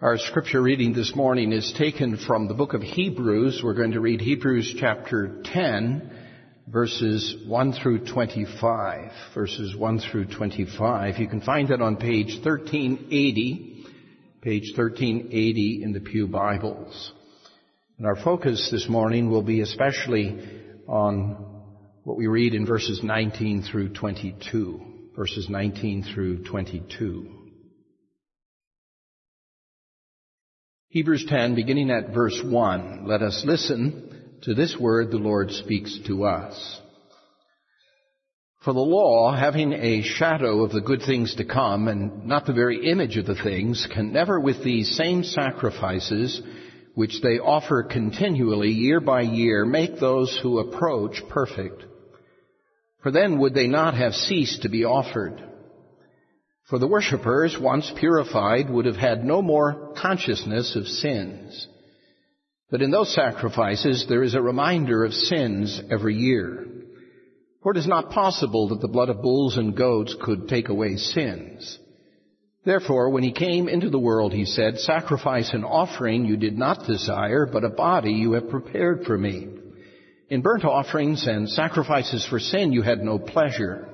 Our scripture reading this morning is taken from the book of Hebrews. We're going to read Hebrews chapter 10, verses 1 through 25. Verses 1 through 25. You can find that on page 1380, page 1380 in the Pew Bibles. And our focus this morning will be especially on what we read in verses 19 through 22. Verses 19 through 22. Hebrews 10, beginning at verse 1, let us listen to this word the Lord speaks to us. For the law, having a shadow of the good things to come and not the very image of the things, can never with these same sacrifices, which they offer continually year by year, make those who approach perfect. For then would they not have ceased to be offered. For the worshippers, once purified, would have had no more consciousness of sins. But in those sacrifices, there is a reminder of sins every year. For it is not possible that the blood of bulls and goats could take away sins. Therefore, when he came into the world, he said, Sacrifice and offering you did not desire, but a body you have prepared for me. In burnt offerings and sacrifices for sin you had no pleasure.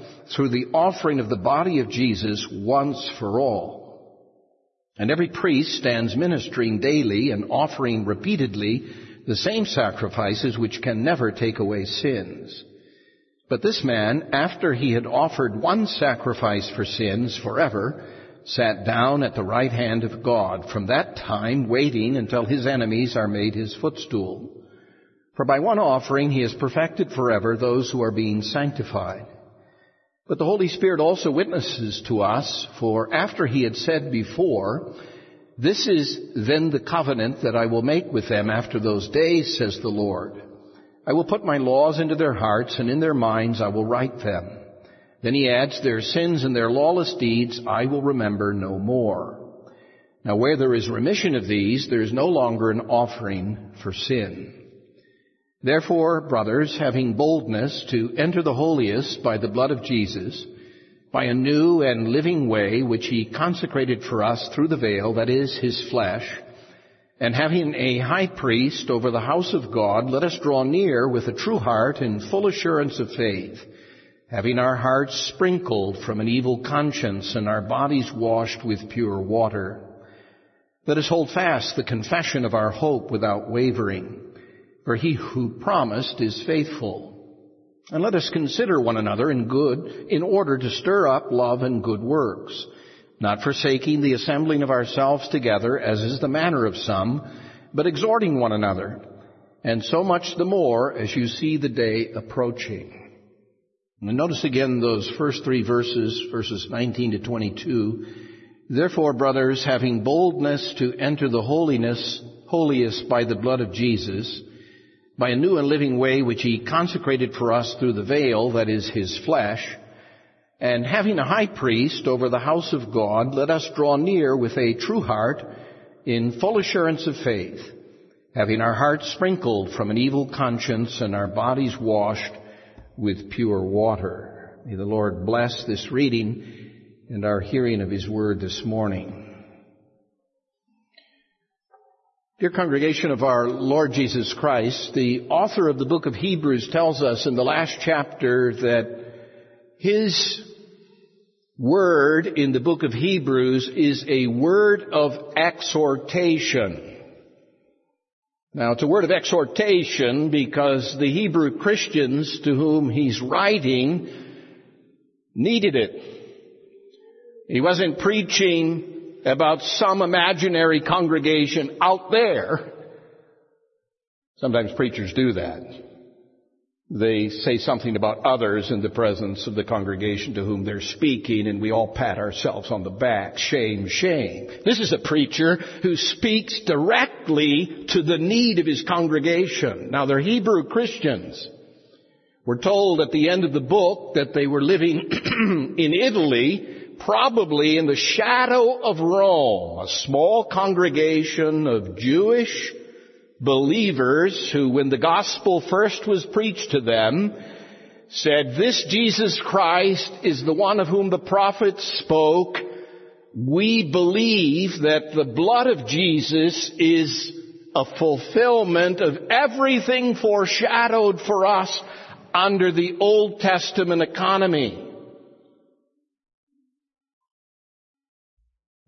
through the offering of the body of Jesus once for all. And every priest stands ministering daily and offering repeatedly the same sacrifices which can never take away sins. But this man, after he had offered one sacrifice for sins forever, sat down at the right hand of God, from that time waiting until his enemies are made his footstool. For by one offering he has perfected forever those who are being sanctified. But the Holy Spirit also witnesses to us, for after he had said before, This is then the covenant that I will make with them after those days, says the Lord. I will put my laws into their hearts, and in their minds I will write them. Then he adds, Their sins and their lawless deeds I will remember no more. Now where there is remission of these, there is no longer an offering for sin. Therefore, brothers, having boldness to enter the holiest by the blood of Jesus, by a new and living way which he consecrated for us through the veil, that is, his flesh, and having a high priest over the house of God, let us draw near with a true heart in full assurance of faith, having our hearts sprinkled from an evil conscience and our bodies washed with pure water. Let us hold fast the confession of our hope without wavering for he who promised is faithful. And let us consider one another in good, in order to stir up love and good works, not forsaking the assembling of ourselves together, as is the manner of some, but exhorting one another, and so much the more as you see the day approaching. And notice again those first three verses, verses 19 to 22. Therefore, brothers, having boldness to enter the holiness, holiest by the blood of Jesus, by a new and living way which he consecrated for us through the veil, that is his flesh, and having a high priest over the house of God, let us draw near with a true heart in full assurance of faith, having our hearts sprinkled from an evil conscience and our bodies washed with pure water. May the Lord bless this reading and our hearing of his word this morning. Dear congregation of our Lord Jesus Christ, the author of the book of Hebrews tells us in the last chapter that his word in the book of Hebrews is a word of exhortation. Now it's a word of exhortation because the Hebrew Christians to whom he's writing needed it. He wasn't preaching about some imaginary congregation out there. Sometimes preachers do that. they say something about others in the presence of the congregation to whom they're speaking, and we all pat ourselves on the back. Shame, shame. This is a preacher who speaks directly to the need of his congregation. Now, they're Hebrew Christians. We're told at the end of the book that they were living in Italy, probably in the shadow of Rome, a small congregation of Jewish believers who, when the gospel first was preached to them, said, this Jesus Christ is the one of whom the prophets spoke. We believe that the blood of Jesus is a fulfillment of everything foreshadowed for us under the Old Testament economy.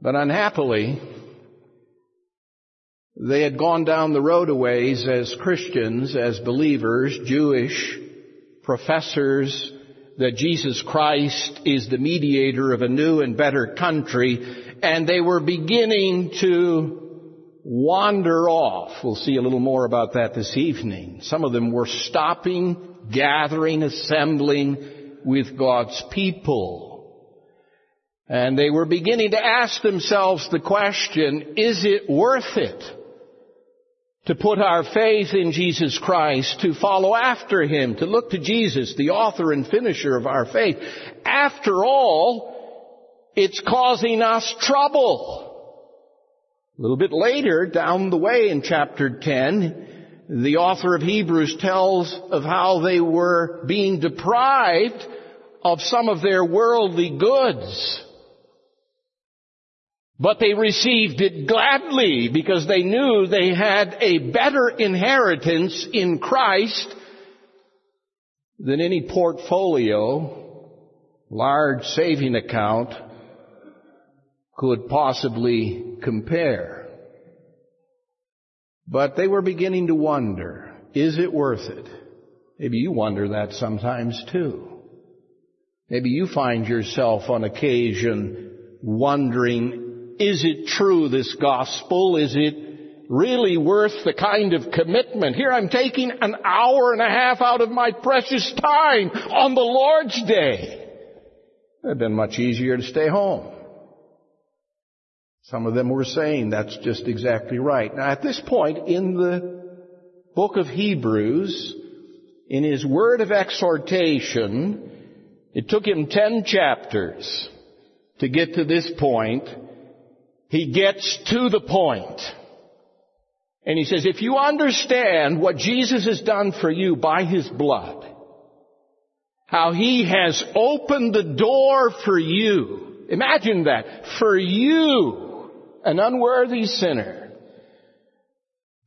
But unhappily, they had gone down the road a ways as Christians, as believers, Jewish professors, that Jesus Christ is the mediator of a new and better country, and they were beginning to wander off. We'll see a little more about that this evening. Some of them were stopping, gathering, assembling with God's people. And they were beginning to ask themselves the question, is it worth it? to put our faith in Jesus Christ, to follow after Him, to look to Jesus, the author and finisher of our faith. After all, it's causing us trouble. A little bit later, down the way in chapter 10, the author of Hebrews tells of how they were being deprived of some of their worldly goods. But they received it gladly because they knew they had a better inheritance in Christ than any portfolio, large saving account could possibly compare. But they were beginning to wonder, is it worth it? Maybe you wonder that sometimes too. Maybe you find yourself on occasion wondering, is it true, this gospel? Is it really worth the kind of commitment? Here I'm taking an hour and a half out of my precious time on the Lord's Day. It would have been much easier to stay home. Some of them were saying that's just exactly right. Now at this point in the book of Hebrews, in his word of exhortation, it took him ten chapters to get to this point he gets to the point. And he says, if you understand what Jesus has done for you by his blood, how he has opened the door for you, imagine that, for you, an unworthy sinner,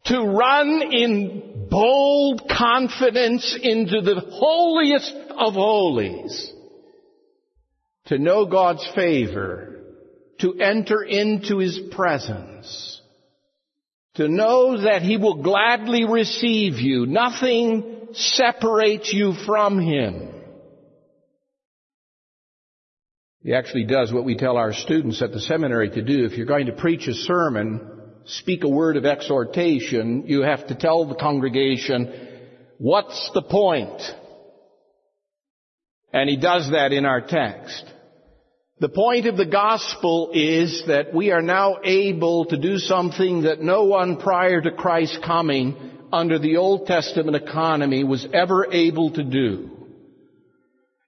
to run in bold confidence into the holiest of holies, to know God's favor, to enter into His presence. To know that He will gladly receive you. Nothing separates you from Him. He actually does what we tell our students at the seminary to do. If you're going to preach a sermon, speak a word of exhortation, you have to tell the congregation, what's the point? And he does that in our text. The point of the gospel is that we are now able to do something that no one prior to Christ's coming under the Old Testament economy was ever able to do.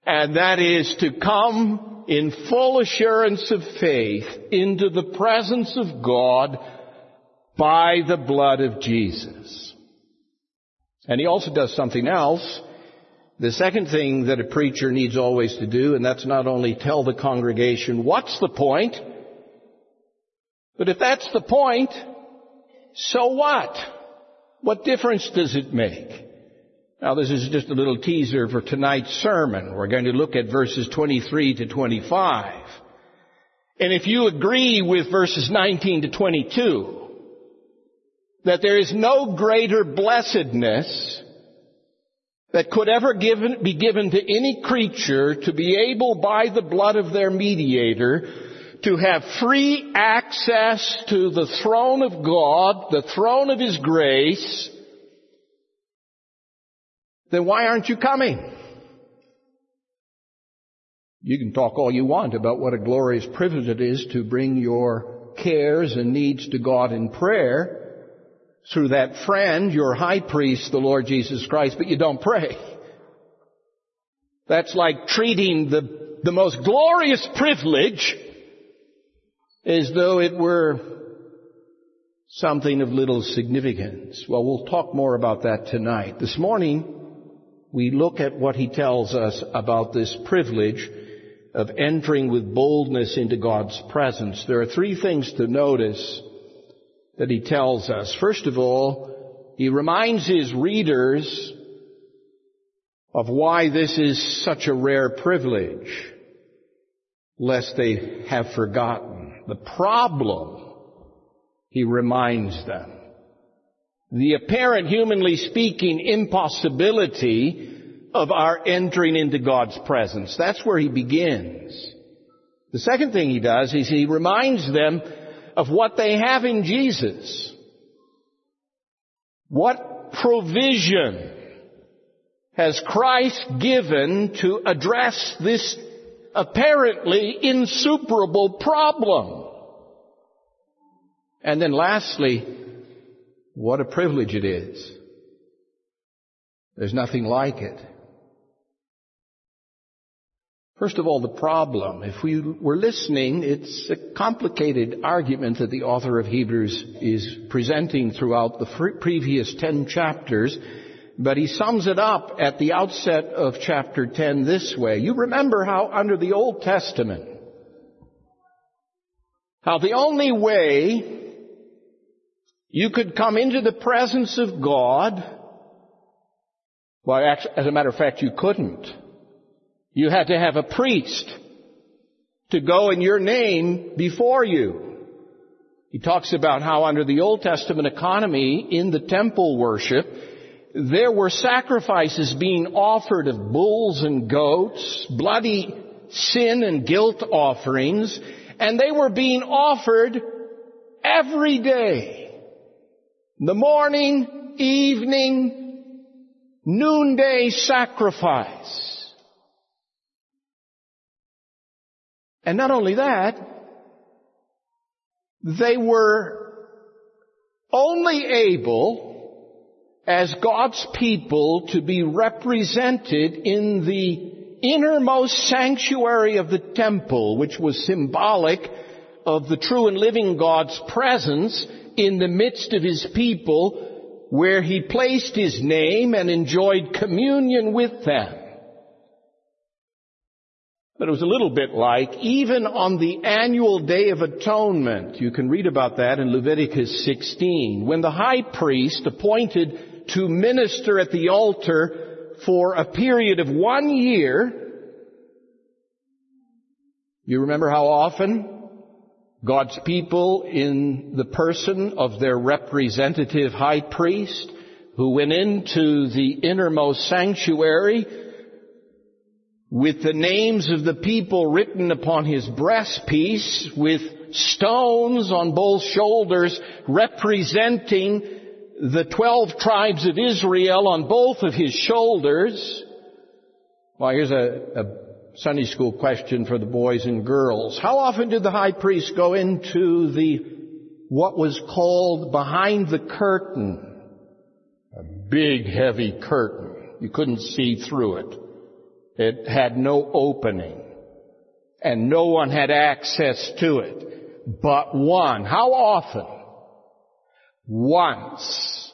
And that is to come in full assurance of faith into the presence of God by the blood of Jesus. And he also does something else the second thing that a preacher needs always to do, and that's not only tell the congregation what's the point, but if that's the point, so what? What difference does it make? Now this is just a little teaser for tonight's sermon. We're going to look at verses 23 to 25. And if you agree with verses 19 to 22, that there is no greater blessedness that could ever given, be given to any creature to be able by the blood of their mediator to have free access to the throne of God, the throne of His grace, then why aren't you coming? You can talk all you want about what a glorious privilege it is to bring your cares and needs to God in prayer through that friend, your high priest, the Lord Jesus Christ, but you don't pray. That's like treating the, the most glorious privilege as though it were something of little significance. Well, we'll talk more about that tonight. This morning, we look at what he tells us about this privilege of entering with boldness into God's presence. There are three things to notice that he tells us. First of all, he reminds his readers of why this is such a rare privilege, lest they have forgotten. The problem, he reminds them. The apparent, humanly speaking, impossibility of our entering into God's presence. That's where he begins. The second thing he does is he reminds them of what they have in Jesus. What provision has Christ given to address this apparently insuperable problem? And then lastly, what a privilege it is. There's nothing like it. First of all, the problem. If we were listening, it's a complicated argument that the author of Hebrews is presenting throughout the previous ten chapters, but he sums it up at the outset of chapter 10 this way. You remember how under the Old Testament, how the only way you could come into the presence of God, well, as a matter of fact, you couldn't you had to have a priest to go in your name before you. He talks about how under the Old Testament economy in the temple worship, there were sacrifices being offered of bulls and goats, bloody sin and guilt offerings, and they were being offered every day. The morning, evening, noonday sacrifice. And not only that, they were only able, as God's people, to be represented in the innermost sanctuary of the temple, which was symbolic of the true and living God's presence in the midst of His people, where He placed His name and enjoyed communion with them. But it was a little bit like, even on the annual Day of Atonement, you can read about that in Leviticus 16, when the high priest appointed to minister at the altar for a period of one year, you remember how often God's people in the person of their representative high priest who went into the innermost sanctuary with the names of the people written upon his breastpiece, with stones on both shoulders representing the twelve tribes of Israel on both of his shoulders. Well, here's a, a Sunday school question for the boys and girls. How often did the high priest go into the, what was called behind the curtain? A big heavy curtain. You couldn't see through it. It had no opening. And no one had access to it. But one. How often? Once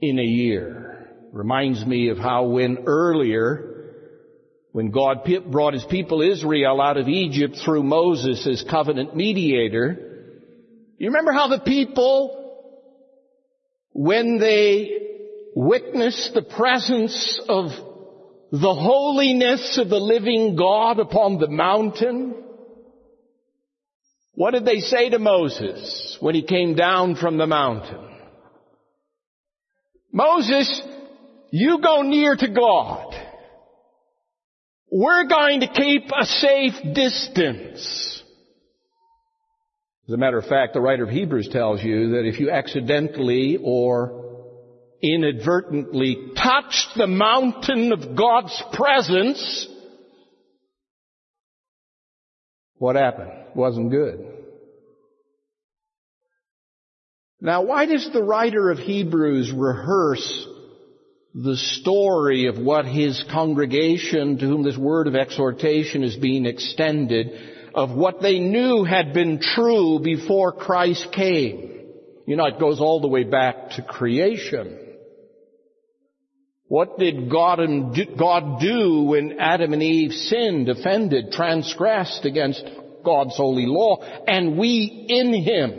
in a year. Reminds me of how when earlier, when God brought His people Israel out of Egypt through Moses as covenant mediator, you remember how the people, when they witnessed the presence of the holiness of the living God upon the mountain? What did they say to Moses when he came down from the mountain? Moses, you go near to God. We're going to keep a safe distance. As a matter of fact, the writer of Hebrews tells you that if you accidentally or inadvertently touched the mountain of God's presence, what happened? Wasn't good. Now, why does the writer of Hebrews rehearse the story of what his congregation, to whom this word of exhortation is being extended, of what they knew had been true before Christ came? You know, it goes all the way back to creation. What did God, God do when Adam and Eve sinned, offended, transgressed against God's holy law, and we in Him?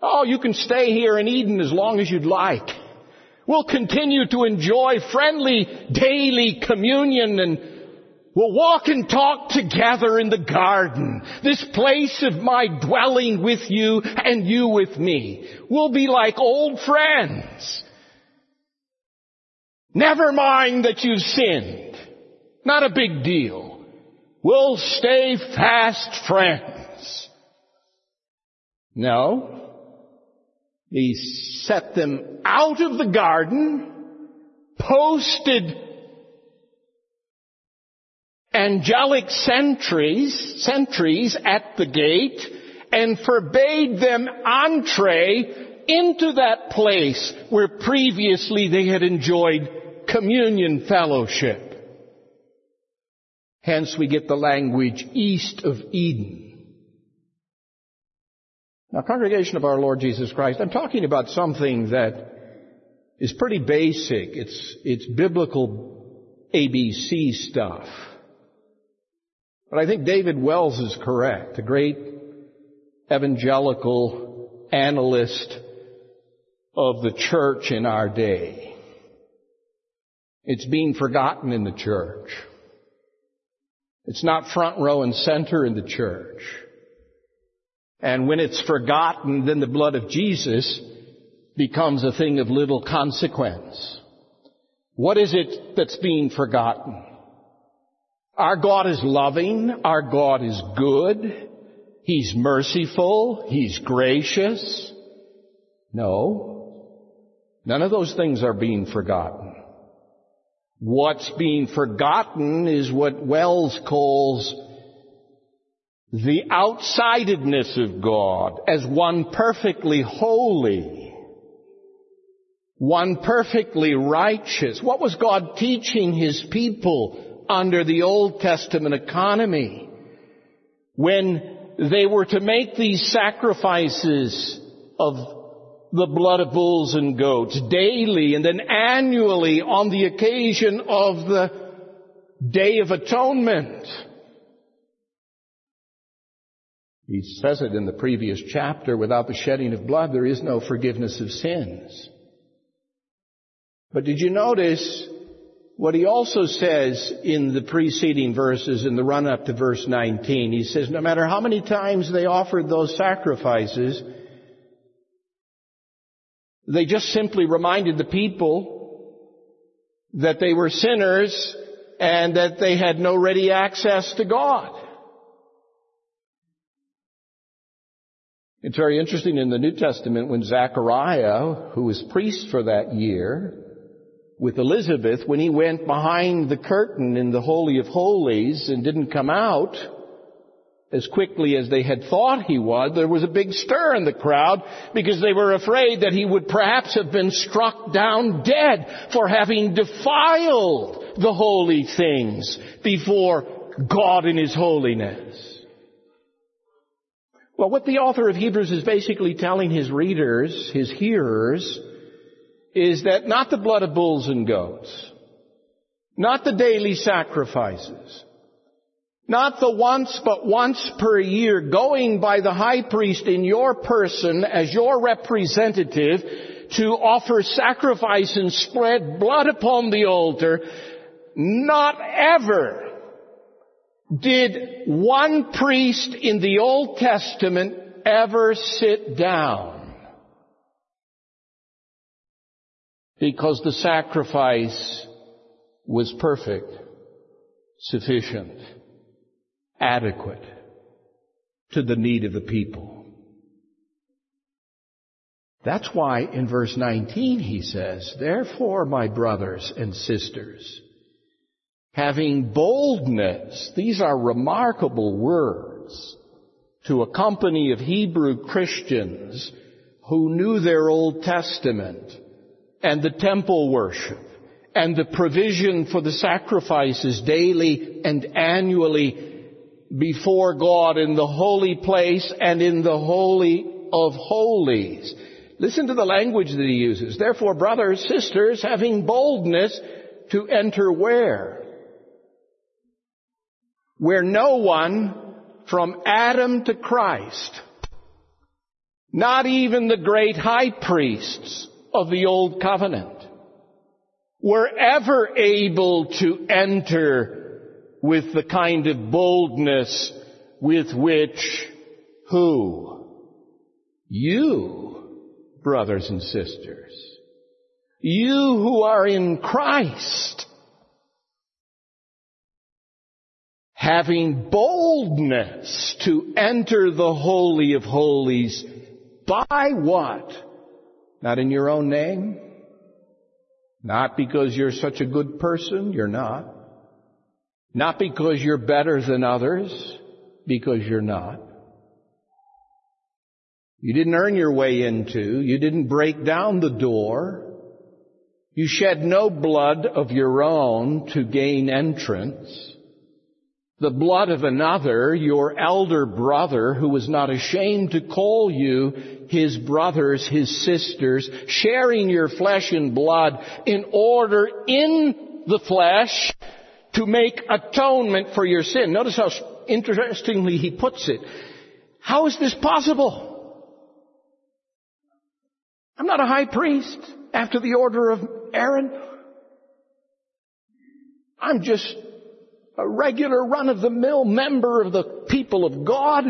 Oh, you can stay here in Eden as long as you'd like. We'll continue to enjoy friendly daily communion and we'll walk and talk together in the garden. This place of my dwelling with you and you with me. We'll be like old friends. Never mind that you've sinned. Not a big deal. We'll stay fast friends. No. He set them out of the garden, posted angelic sentries, sentries at the gate, and forbade them entree into that place where previously they had enjoyed communion fellowship. Hence we get the language east of Eden. Now, congregation of our Lord Jesus Christ, I'm talking about something that is pretty basic. It's, it's biblical ABC stuff. But I think David Wells is correct, a great evangelical analyst of the church in our day. It's being forgotten in the church. It's not front row and center in the church. And when it's forgotten, then the blood of Jesus becomes a thing of little consequence. What is it that's being forgotten? Our God is loving. Our God is good. He's merciful. He's gracious. No. None of those things are being forgotten. What's being forgotten is what Wells calls the outsidedness of God as one perfectly holy, one perfectly righteous. What was God teaching His people under the Old Testament economy? When they were to make these sacrifices of the blood of bulls and goats daily and then annually on the occasion of the Day of Atonement. He says it in the previous chapter, without the shedding of blood, there is no forgiveness of sins. But did you notice what he also says in the preceding verses in the run up to verse 19? He says, no matter how many times they offered those sacrifices, they just simply reminded the people that they were sinners and that they had no ready access to God. It's very interesting in the New Testament when Zechariah, who was priest for that year, with Elizabeth, when he went behind the curtain in the Holy of Holies and didn't come out as quickly as they had thought he would, there was a big stir in the crowd because they were afraid that he would perhaps have been struck down dead for having defiled the holy things before God in His holiness. Well, what the author of Hebrews is basically telling his readers, his hearers, is that not the blood of bulls and goats, not the daily sacrifices, not the once but once per year going by the high priest in your person as your representative to offer sacrifice and spread blood upon the altar, not ever did one priest in the Old Testament ever sit down? Because the sacrifice was perfect, sufficient, adequate to the need of the people. That's why in verse 19 he says, Therefore, my brothers and sisters, having boldness, these are remarkable words to a company of Hebrew Christians who knew their Old Testament and the temple worship and the provision for the sacrifices daily and annually before God in the holy place and in the holy of holies. Listen to the language that he uses. Therefore, brothers, sisters, having boldness to enter where? Where no one from Adam to Christ, not even the great high priests of the old covenant, were ever able to enter with the kind of boldness with which who? You brothers and sisters. You who are in Christ, having boldness to enter the Holy of Holies by what? Not in your own name. Not because you're such a good person, you're not. Not because you're better than others, because you're not. You didn't earn your way into. You didn't break down the door. You shed no blood of your own to gain entrance. The blood of another, your elder brother, who was not ashamed to call you his brothers, his sisters, sharing your flesh and blood in order in the flesh to make atonement for your sin. Notice how interestingly he puts it. How is this possible? I'm not a high priest after the order of Aaron. I'm just a regular run of the mill member of the people of God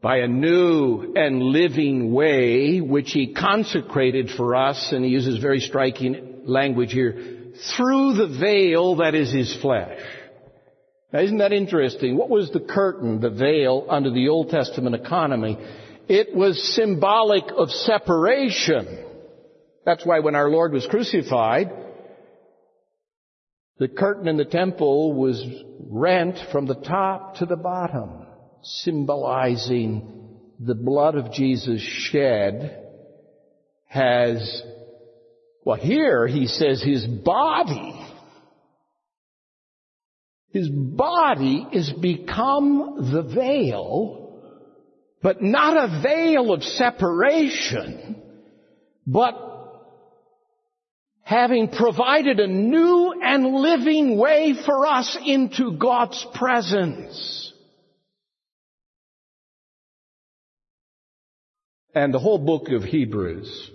by a new and living way which he consecrated for us, and he uses very striking language here, through the veil that is his flesh. Now isn't that interesting? What was the curtain, the veil, under the Old Testament economy? It was symbolic of separation. That's why when our Lord was crucified, the curtain in the temple was rent from the top to the bottom, symbolizing the blood of Jesus shed has, well here he says his body, his body is become the veil but not a veil of separation, but having provided a new and living way for us into God's presence. And the whole book of Hebrews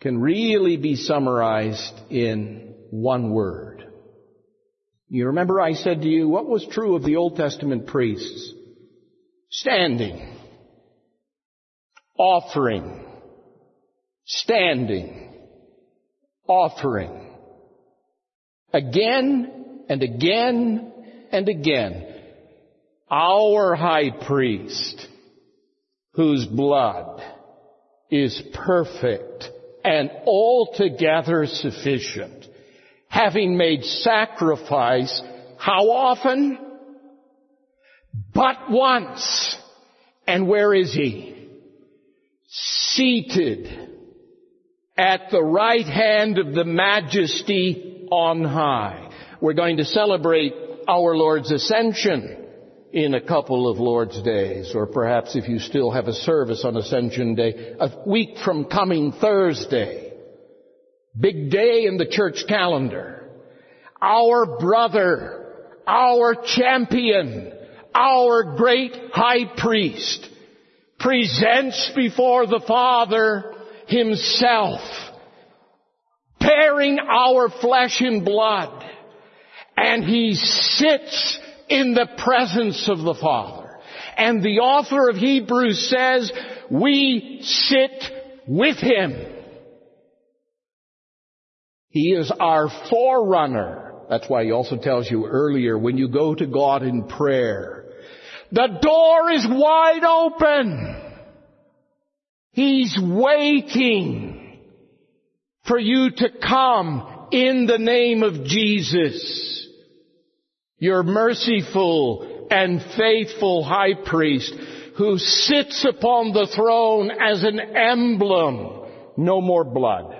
can really be summarized in one word. You remember I said to you, what was true of the Old Testament priests? standing, offering, standing, offering. Again and again and again. Our high priest, whose blood is perfect and altogether sufficient, having made sacrifice, how often? but once. And where is he? Seated at the right hand of the majesty on high. We're going to celebrate our Lord's ascension in a couple of Lord's days, or perhaps if you still have a service on Ascension Day, a week from coming Thursday. Big day in the church calendar. Our brother, our champion, our great high priest presents before the Father himself, bearing our flesh and blood, and he sits in the presence of the Father. And the author of Hebrews says, we sit with him. He is our forerunner. That's why he also tells you earlier, when you go to God in prayer, the door is wide open. He's waiting for you to come in the name of Jesus. Your merciful and faithful high priest who sits upon the throne as an emblem. No more blood.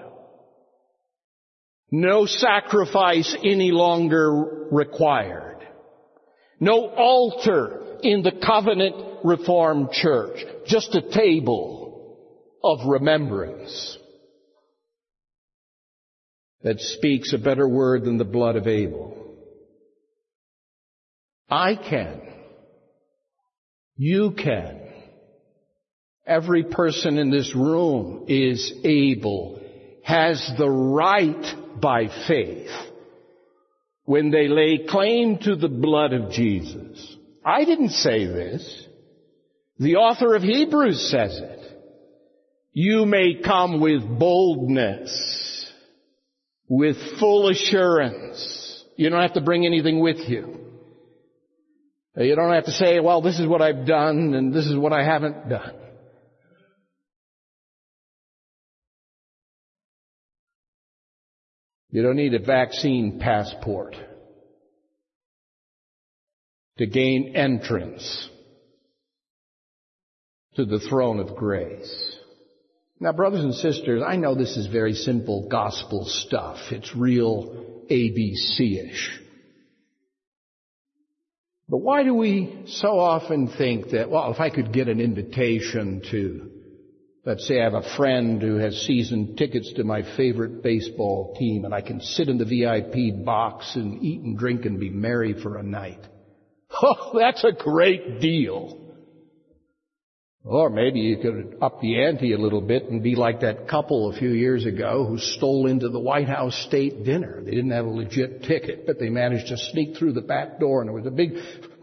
No sacrifice any longer required. No altar in the covenant reformed church. Just a table of remembrance that speaks a better word than the blood of Abel. I can. You can. Every person in this room is able, has the right by faith when they lay claim to the blood of Jesus. I didn't say this. The author of Hebrews says it. You may come with boldness, with full assurance. You don't have to bring anything with you. You don't have to say, well, this is what I've done and this is what I haven't done. You don't need a vaccine passport to gain entrance to the throne of grace. Now, brothers and sisters, I know this is very simple gospel stuff. It's real ABC-ish. But why do we so often think that, well, if I could get an invitation to Let's say I have a friend who has season tickets to my favorite baseball team and I can sit in the VIP box and eat and drink and be merry for a night. Oh, that's a great deal. Or maybe you could up the ante a little bit and be like that couple a few years ago who stole into the White House state dinner. They didn't have a legit ticket, but they managed to sneak through the back door and there was a big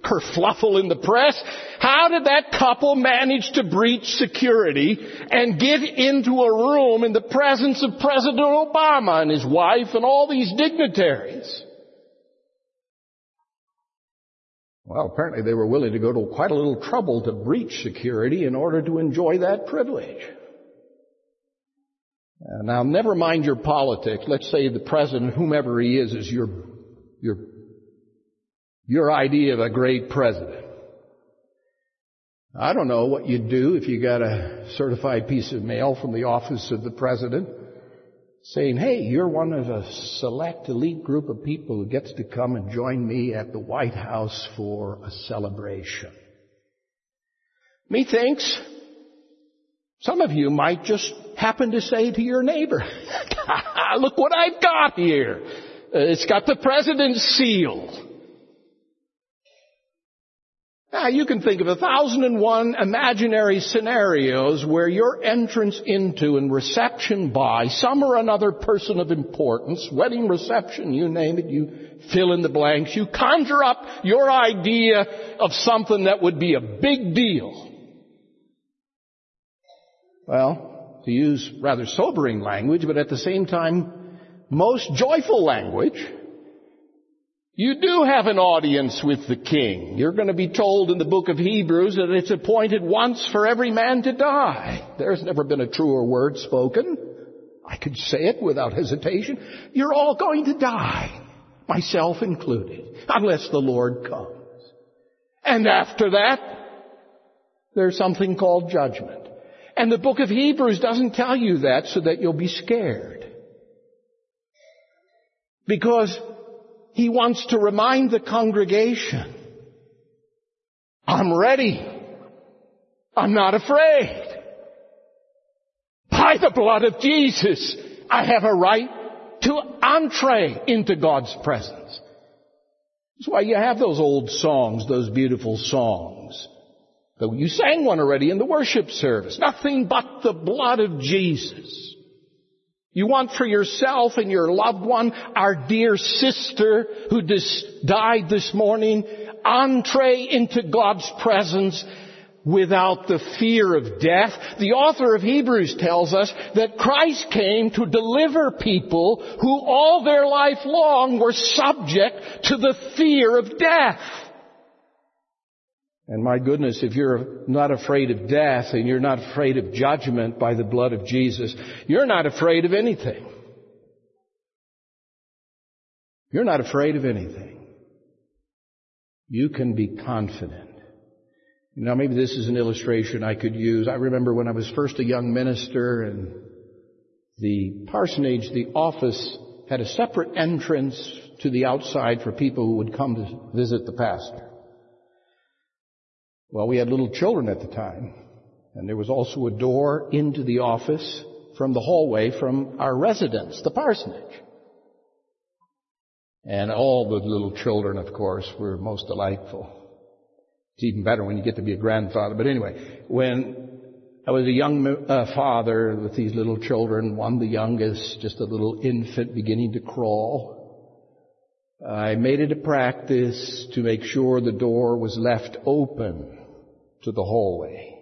kerfluffle in the press. How did that couple manage to breach security and get into a room in the presence of President Obama and his wife and all these dignitaries? Well, apparently they were willing to go to quite a little trouble to breach security in order to enjoy that privilege. Uh, now, never mind your politics. Let's say the president, whomever he is, is your, your your idea of a great president. I don't know what you'd do if you got a certified piece of mail from the office of the president saying, hey, you're one of a select elite group of people who gets to come and join me at the White House for a celebration. Methinks some of you might just happen to say to your neighbor, look what I've got here. Uh, it's got the president's seal. Now you can think of a thousand and one imaginary scenarios where your entrance into and reception by some or another person of importance, wedding reception, you name it, you fill in the blanks, you conjure up your idea of something that would be a big deal. Well, to use rather sobering language, but at the same time, most joyful language, you do have an audience with the king. You're going to be told in the book of Hebrews that it's appointed once for every man to die. There's never been a truer word spoken. I could say it without hesitation. You're all going to die, myself included, unless the Lord comes. And after that, there's something called judgment. And the book of Hebrews doesn't tell you that so that you'll be scared. Because he wants to remind the congregation, I'm ready. I'm not afraid. By the blood of Jesus, I have a right to entree into God's presence. That's why you have those old songs, those beautiful songs. Though you sang one already in the worship service. Nothing but the blood of Jesus. You want for yourself and your loved one, our dear sister who died this morning, entree into God's presence without the fear of death. The author of Hebrews tells us that Christ came to deliver people who all their life long were subject to the fear of death. And my goodness, if you're not afraid of death and you're not afraid of judgment by the blood of Jesus, you're not afraid of anything. You're not afraid of anything. You can be confident. Now maybe this is an illustration I could use. I remember when I was first a young minister and the parsonage, the office had a separate entrance to the outside for people who would come to visit the pastor. Well, we had little children at the time, and there was also a door into the office from the hallway from our residence, the parsonage. And all the little children, of course, were most delightful. It's even better when you get to be a grandfather. But anyway, when I was a young uh, father with these little children, one the youngest, just a little infant beginning to crawl, I made it a practice to make sure the door was left open to the hallway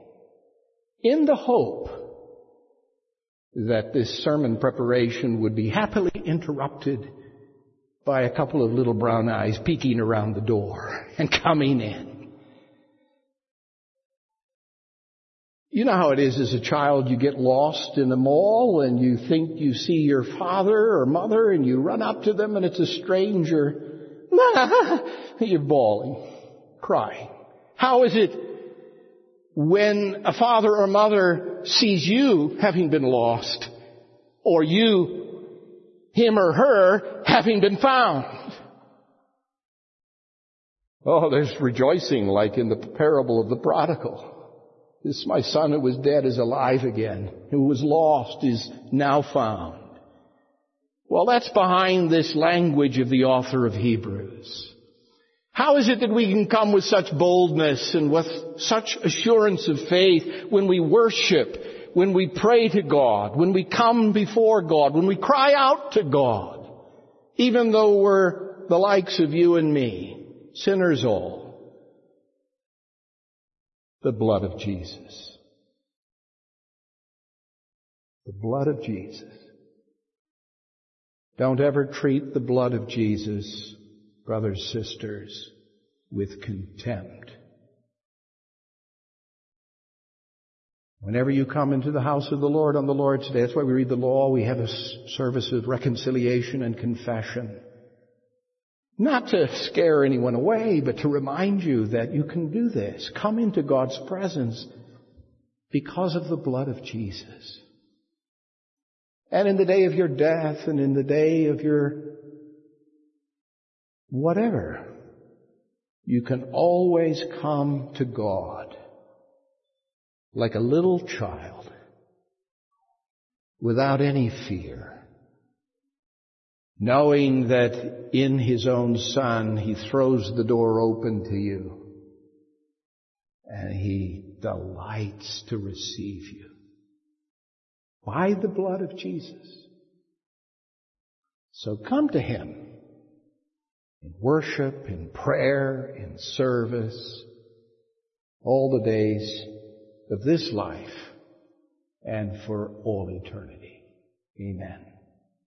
in the hope that this sermon preparation would be happily interrupted by a couple of little brown eyes peeking around the door and coming in. You know how it is as a child, you get lost in a mall and you think you see your father or mother and you run up to them and it's a stranger. You're bawling, crying. How is it when a father or mother sees you having been lost or you, him or her, having been found? Oh, there's rejoicing like in the parable of the prodigal. This my son who was dead is alive again, who was lost is now found. Well, that's behind this language of the author of Hebrews. How is it that we can come with such boldness and with such assurance of faith when we worship, when we pray to God, when we come before God, when we cry out to God, even though we're the likes of you and me, sinners all? The blood of Jesus. The blood of Jesus. Don't ever treat the blood of Jesus, brothers, sisters, with contempt. Whenever you come into the house of the Lord on the Lord's Day, that's why we read the law, we have a service of reconciliation and confession. Not to scare anyone away, but to remind you that you can do this. Come into God's presence because of the blood of Jesus. And in the day of your death and in the day of your whatever, you can always come to God like a little child without any fear knowing that in His own Son He throws the door open to you and He delights to receive you by the blood of Jesus. So come to Him in worship, in prayer, in service, all the days of this life and for all eternity. Amen.